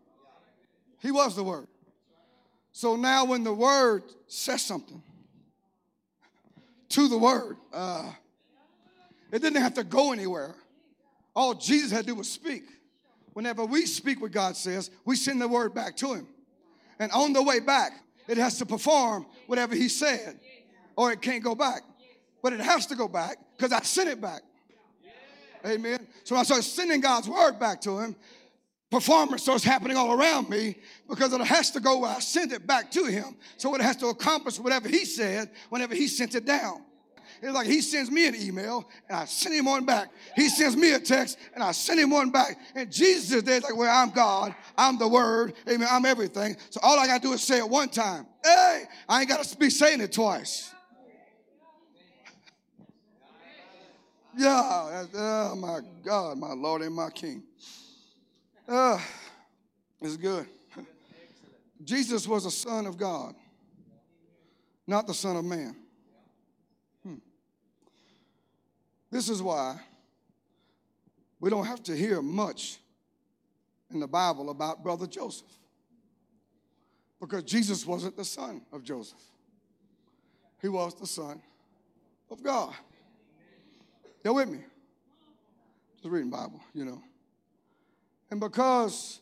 he was the word. So now, when the word says something, to the word. Uh, it didn't have to go anywhere. All Jesus had to do was speak. Whenever we speak what God says, we send the word back to him. And on the way back, it has to perform whatever he said, or it can't go back. But it has to go back because I sent it back. Amen. So I start sending God's word back to him performance starts happening all around me because it has to go where I sent it back to him. So it has to accomplish whatever he said whenever he sent it down. It's like he sends me an email and I send him one back. He sends me a text and I send him one back. And Jesus is there like, well, I'm God. I'm the word. Amen. I'm everything. So all I got to do is say it one time. Hey, I ain't got to be saying it twice. Yeah. Oh my God, my Lord and my King. Uh, it's good. Jesus was a son of God, not the son of man. Hmm. This is why we don't have to hear much in the Bible about brother Joseph. Because Jesus wasn't the son of Joseph, he was the son of God. You with me? Just reading Bible, you know. And because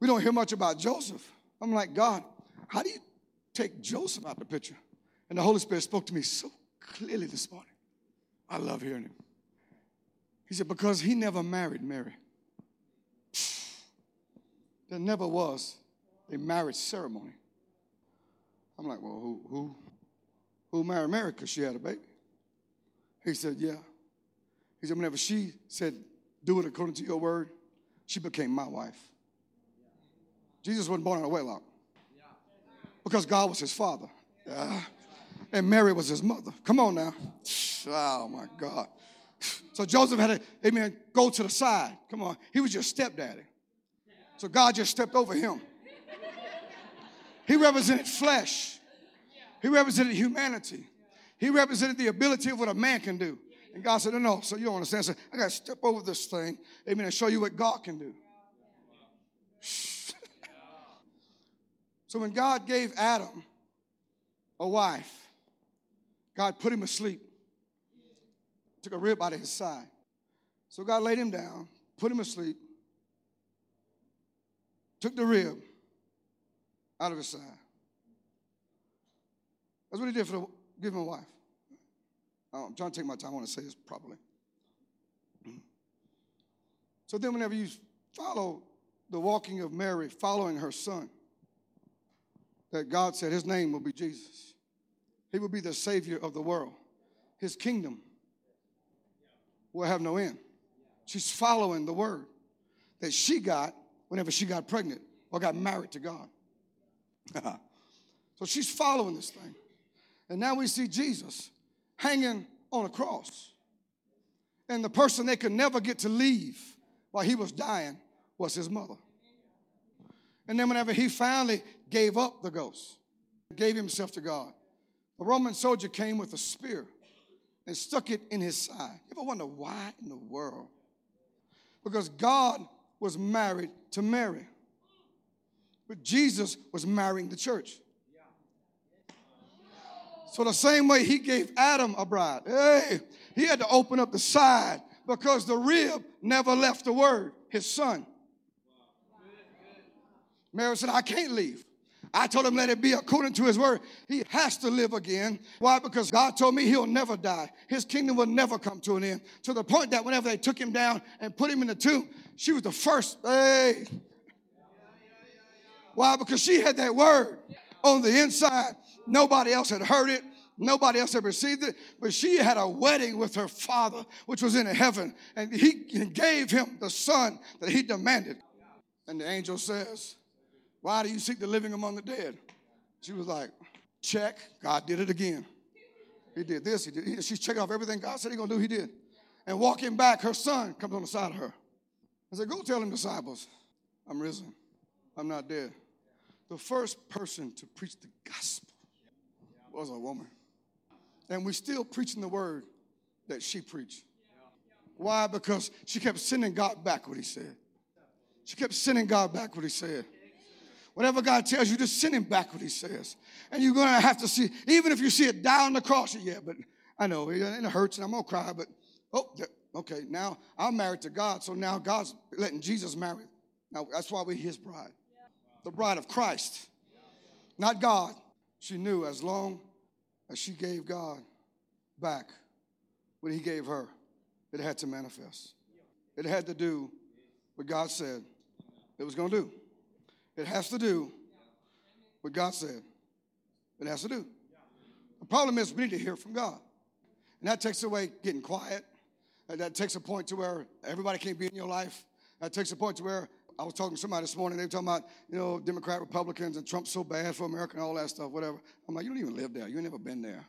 we don't hear much about Joseph, I'm like, God, how do you take Joseph out of the picture? And the Holy Spirit spoke to me so clearly this morning. I love hearing him. He said, because he never married Mary. There never was a marriage ceremony. I'm like, well, who who who married Mary because she had a baby? He said, yeah. He said, whenever she said, do it according to your word, she became my wife. Jesus wasn't born in a wedlock because God was his father. Uh, and Mary was his mother. Come on now. Oh my God. So Joseph had to, amen, go to the side. Come on. He was your stepdaddy. So God just stepped over him. He represented flesh. He represented humanity. He represented the ability of what a man can do. And God said, No, no, so you don't understand. I got to step over this thing, amen, and show you what God can do. so when God gave Adam a wife, God put him asleep, took a rib out of his side. So God laid him down, put him asleep, took the rib out of his side. That's what he did for the, give him a wife. I'm trying to take my time. I want to say this properly. [clears throat] So then, whenever you follow the walking of Mary, following her son, that God said his name will be Jesus. He will be the Savior of the world. His kingdom will have no end. She's following the word that she got whenever she got pregnant or got married to God. [laughs] so she's following this thing. And now we see Jesus hanging on a cross. And the person they could never get to leave while he was dying was his mother. And then, whenever he finally gave up the ghost, gave himself to God, a Roman soldier came with a spear and stuck it in his side. You ever wonder why in the world? Because God was married to Mary, but Jesus was marrying the church. So the same way he gave Adam a bride, hey, he had to open up the side because the rib never left the word, his son. Mary said, I can't leave. I told him, let it be according to his word. He has to live again. Why? Because God told me he'll never die. His kingdom will never come to an end. To the point that whenever they took him down and put him in the tomb, she was the first. Hey. Why? Because she had that word on the inside. Nobody else had heard it. Nobody else had received it, but she had a wedding with her father, which was in heaven, and he gave him the son that he demanded. And the angel says, Why do you seek the living among the dead? She was like, Check. God did it again. He did this. He did. He, she's checking off everything God said He gonna do. He did. And walking back, her son comes on the side of her. I said, Go tell them disciples, I'm risen. I'm not dead. The first person to preach the gospel was a woman. And we're still preaching the word that she preached. Why? Because she kept sending God back what he said. She kept sending God back what he said. Whatever God tells you, just send him back what he says. And you're going to have to see, even if you see it down the cross, yeah, but I know it hurts and I'm going to cry, but oh, okay, now I'm married to God, so now God's letting Jesus marry. Now that's why we're his bride, the bride of Christ, not God. She knew as long as she gave God back what he gave her, it had to manifest. It had to do what God said it was going to do. It has to do what God said it has to do. The problem is we need to hear from God. And that takes away getting quiet. That takes a point to where everybody can't be in your life. That takes a point to where I was talking to somebody this morning. They were talking about, you know, Democrat, Republicans, and Trump's so bad for America and all that stuff, whatever. I'm like, you don't even live there. You ain't never been there.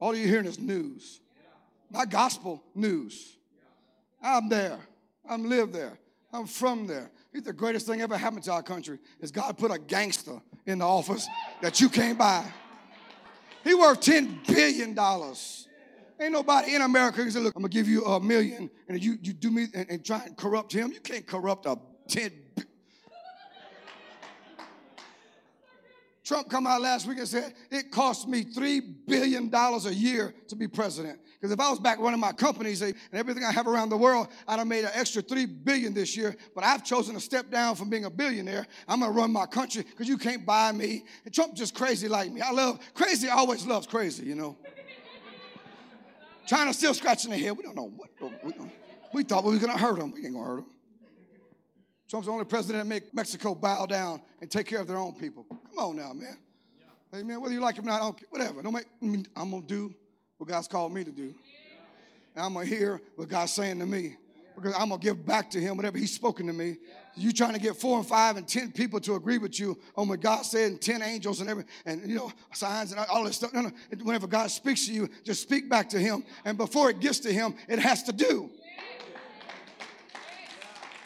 All you're hearing is news, not gospel news. I'm there. I'm live there. I'm from there. It's the greatest thing ever happened to our country is God put a gangster in the office that you can't buy. He worth $10 billion. Ain't nobody in America can say, look, I'm gonna give you a million and you, you do me and, and try and corrupt him. You can't corrupt a 10 Trump come out last week and said it cost me $3 billion a year to be president. Because if I was back running my companies and everything I have around the world, I'd have made an extra 3 billion this year. But I've chosen to step down from being a billionaire. I'm going to run my country because you can't buy me. And Trump just crazy like me. I love, crazy always loves crazy, you know. China still scratching their head. We don't know what. We, we thought we were going to hurt them. We ain't going to hurt them. Trump's the only president that make Mexico bow down and take care of their own people. Come on now, man. Yeah. Amen. Whether you like it or not, whatever. Don't make, I'm going to do what God's called me to do. And I'm going to hear what God's saying to me. because I'm gonna give back to him whatever he's spoken to me. You trying to get four and five and ten people to agree with you on what God said and ten angels and every and you know signs and all this stuff. No, no. Whenever God speaks to you, just speak back to him. And before it gets to him, it has to do.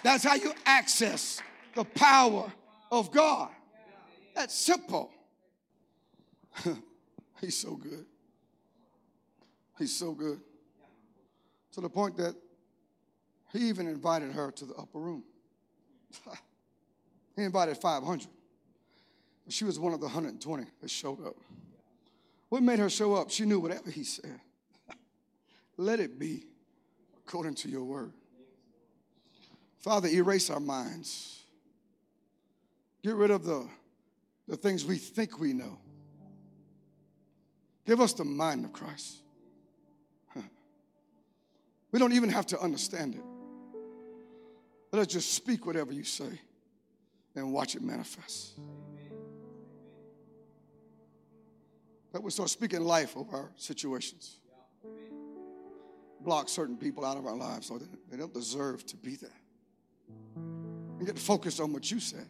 That's how you access the power of God. That's simple. [laughs] He's so good. He's so good. To the point that he even invited her to the upper room. He invited 500. She was one of the 120 that showed up. What made her show up? She knew whatever he said. [laughs] Let it be according to your word. Father, erase our minds. Get rid of the, the things we think we know. Give us the mind of Christ. [laughs] We don't even have to understand it. Let us just speak whatever you say and watch it manifest. Let we start speaking life over our situations. Block certain people out of our lives so they don't deserve to be there. And get focused on what you said.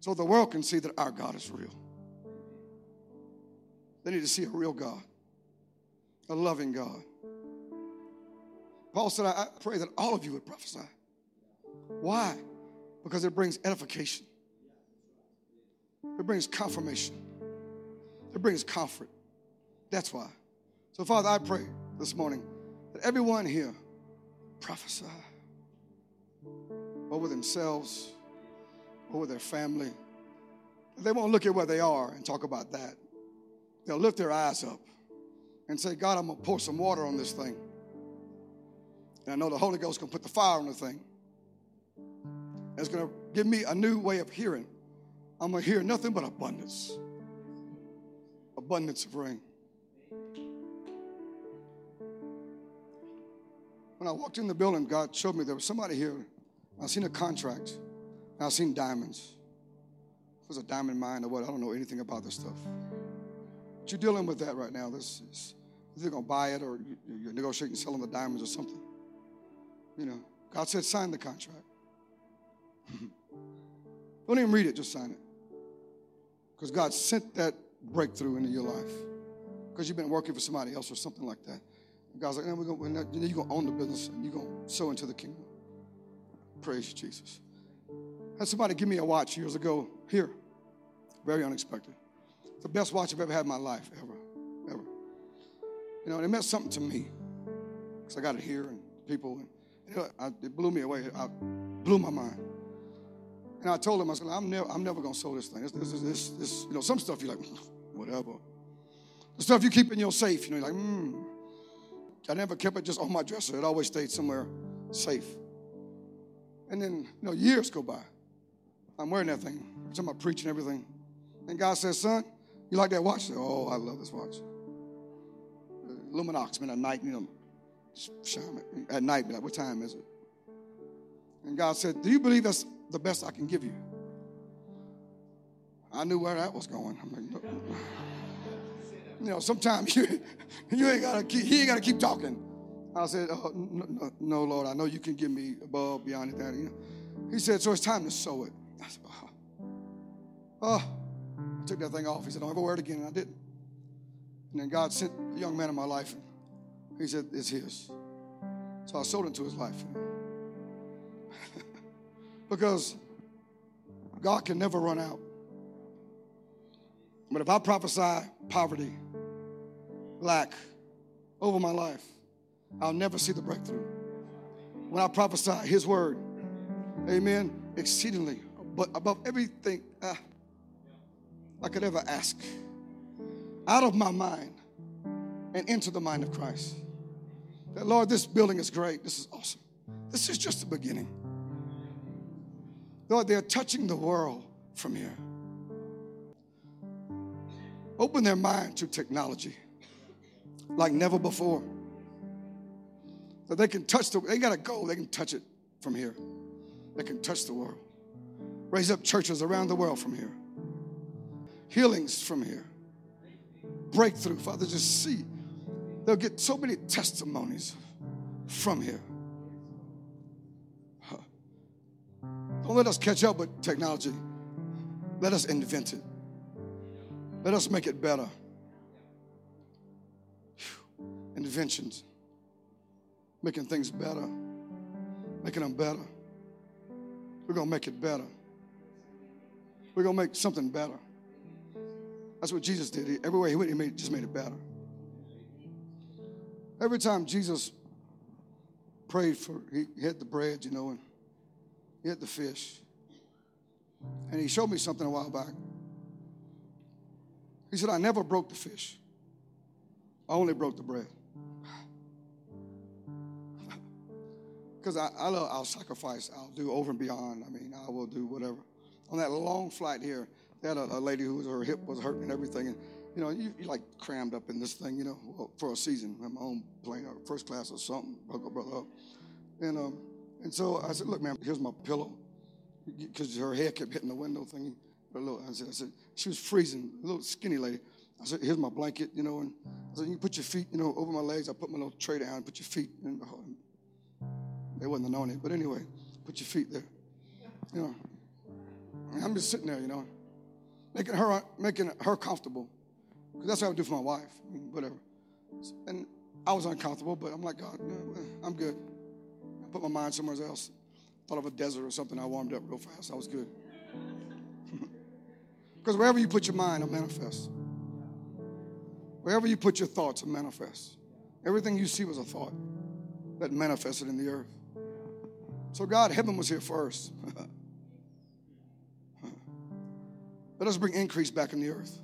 So the world can see that our God is real. They need to see a real God, a loving God. Paul said, I pray that all of you would prophesy. Why? Because it brings edification, it brings confirmation, it brings comfort. That's why. So, Father, I pray this morning that everyone here prophesy over themselves, over their family. They won't look at where they are and talk about that. They'll lift their eyes up and say, God, I'm going to pour some water on this thing. And I know the Holy Ghost can put the fire on the thing. It's going to give me a new way of hearing. I'm going to hear nothing but abundance. Abundance of rain. When I walked in the building, God showed me there was somebody here. I seen a contract. I seen diamonds. It was a diamond mine or what? I don't know anything about this stuff. But you're dealing with that right now. This is either going to buy it or you're negotiating selling the diamonds or something. You know, God said, sign the contract. [laughs] Don't even read it, just sign it. Because God sent that breakthrough into your life. Because you've been working for somebody else or something like that. And God's like, no, we're gonna, you're going to own the business and you're going to sow into the kingdom. Praise you, Jesus. Had somebody give me a watch years ago here. Very unexpected. It's the best watch I've ever had in my life, ever, ever. You know, and it meant something to me. Because I got it here and people. And it blew me away. I blew my mind. And I told him, I said, I'm never, I'm never going to sell this thing. This, this, this, this, you know, some stuff you're like, [laughs] whatever. The stuff you keep in your safe, you know, you're like, hmm. I never kept it just on my dresser. It always stayed somewhere safe. And then, you know, years go by. I'm wearing that thing. I'm talking about preaching everything. And God says, son, you like that watch? I said, oh, I love this watch. Luminox, man, at night, you know, at night, like, what time is it? And God said, Do you believe that's the best I can give you? I knew where that was going. I'm like, no. You know, sometimes [laughs] you, you ain't gotta keep, he ain't gotta keep talking. I said, oh, no, no, no, Lord, I know you can give me above, beyond that. You know. He said, so it's time to sow it. I said, oh. oh. I took that thing off. He said, don't ever wear it again. And I didn't. And then God sent a young man in my life. And he said, It's his. So I sold into his life. [laughs] because God can never run out. But if I prophesy poverty, lack over my life, I'll never see the breakthrough. When I prophesy his word, amen, exceedingly, but above everything uh, I could ever ask, out of my mind and into the mind of Christ. That, Lord, this building is great. This is awesome. This is just the beginning. Lord, they're touching the world from here. Open their mind to technology like never before. That they can touch the, they got to go, they can touch it from here. They can touch the world. Raise up churches around the world from here. Healings from here. Breakthrough, Father, just see They'll get so many testimonies from here. Don't let us catch up with technology. Let us invent it. Let us make it better. Inventions. Making things better. Making them better. We're going to make it better. We're going to make something better. That's what Jesus did. He, everywhere he went, he made, just made it better. Every time Jesus prayed for, he had the bread, you know, and he had the fish. And he showed me something a while back. He said, I never broke the fish. I only broke the bread. [laughs] Because I, I love, I'll sacrifice, I'll do over and beyond. I mean, I will do whatever. On that long flight here, they had a, a lady who was, her hip was hurting and everything. And, you know, you, you like crammed up in this thing, you know, for a season. I'm my own plane, or first class or something, brother, brother. And, um, and so I said, look, man, here's my pillow. Because her head kept hitting the window thing. I said, I said, she was freezing, a little skinny lady. I said, here's my blanket, you know, and I said, you put your feet, you know, over my legs. I put my little tray down, put your feet in the They wasn't known it, but anyway, put your feet there. You know, I'm just sitting there, you know, making her making her comfortable. Because that's what I would do for my wife, whatever. And I was uncomfortable, but I'm like, God, eh, I'm good. I put my mind somewhere else. Thought of a desert or something. I warmed up real fast. I was good. [laughs] Because wherever you put your mind, it'll manifest. Wherever you put your thoughts, it'll manifest. Everything you see was a thought that manifested in the earth. So, God, heaven was here first. [laughs] Let us bring increase back in the earth.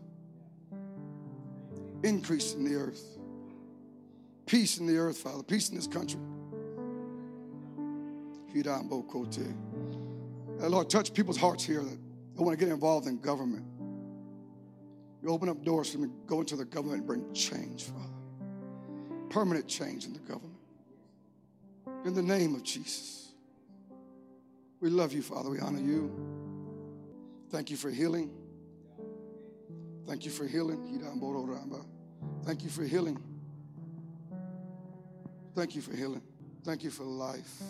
Increase in the earth. Peace in the earth, Father. Peace in this country. Uh, Lord, touch people's hearts here that I want to get involved in government. You open up doors for me, go into the government and bring change, Father. Permanent change in the government. In the name of Jesus. We love you, Father. We honor you. Thank you for healing. Thank you for healing. Thank you for healing. Thank you for healing. Thank you for life.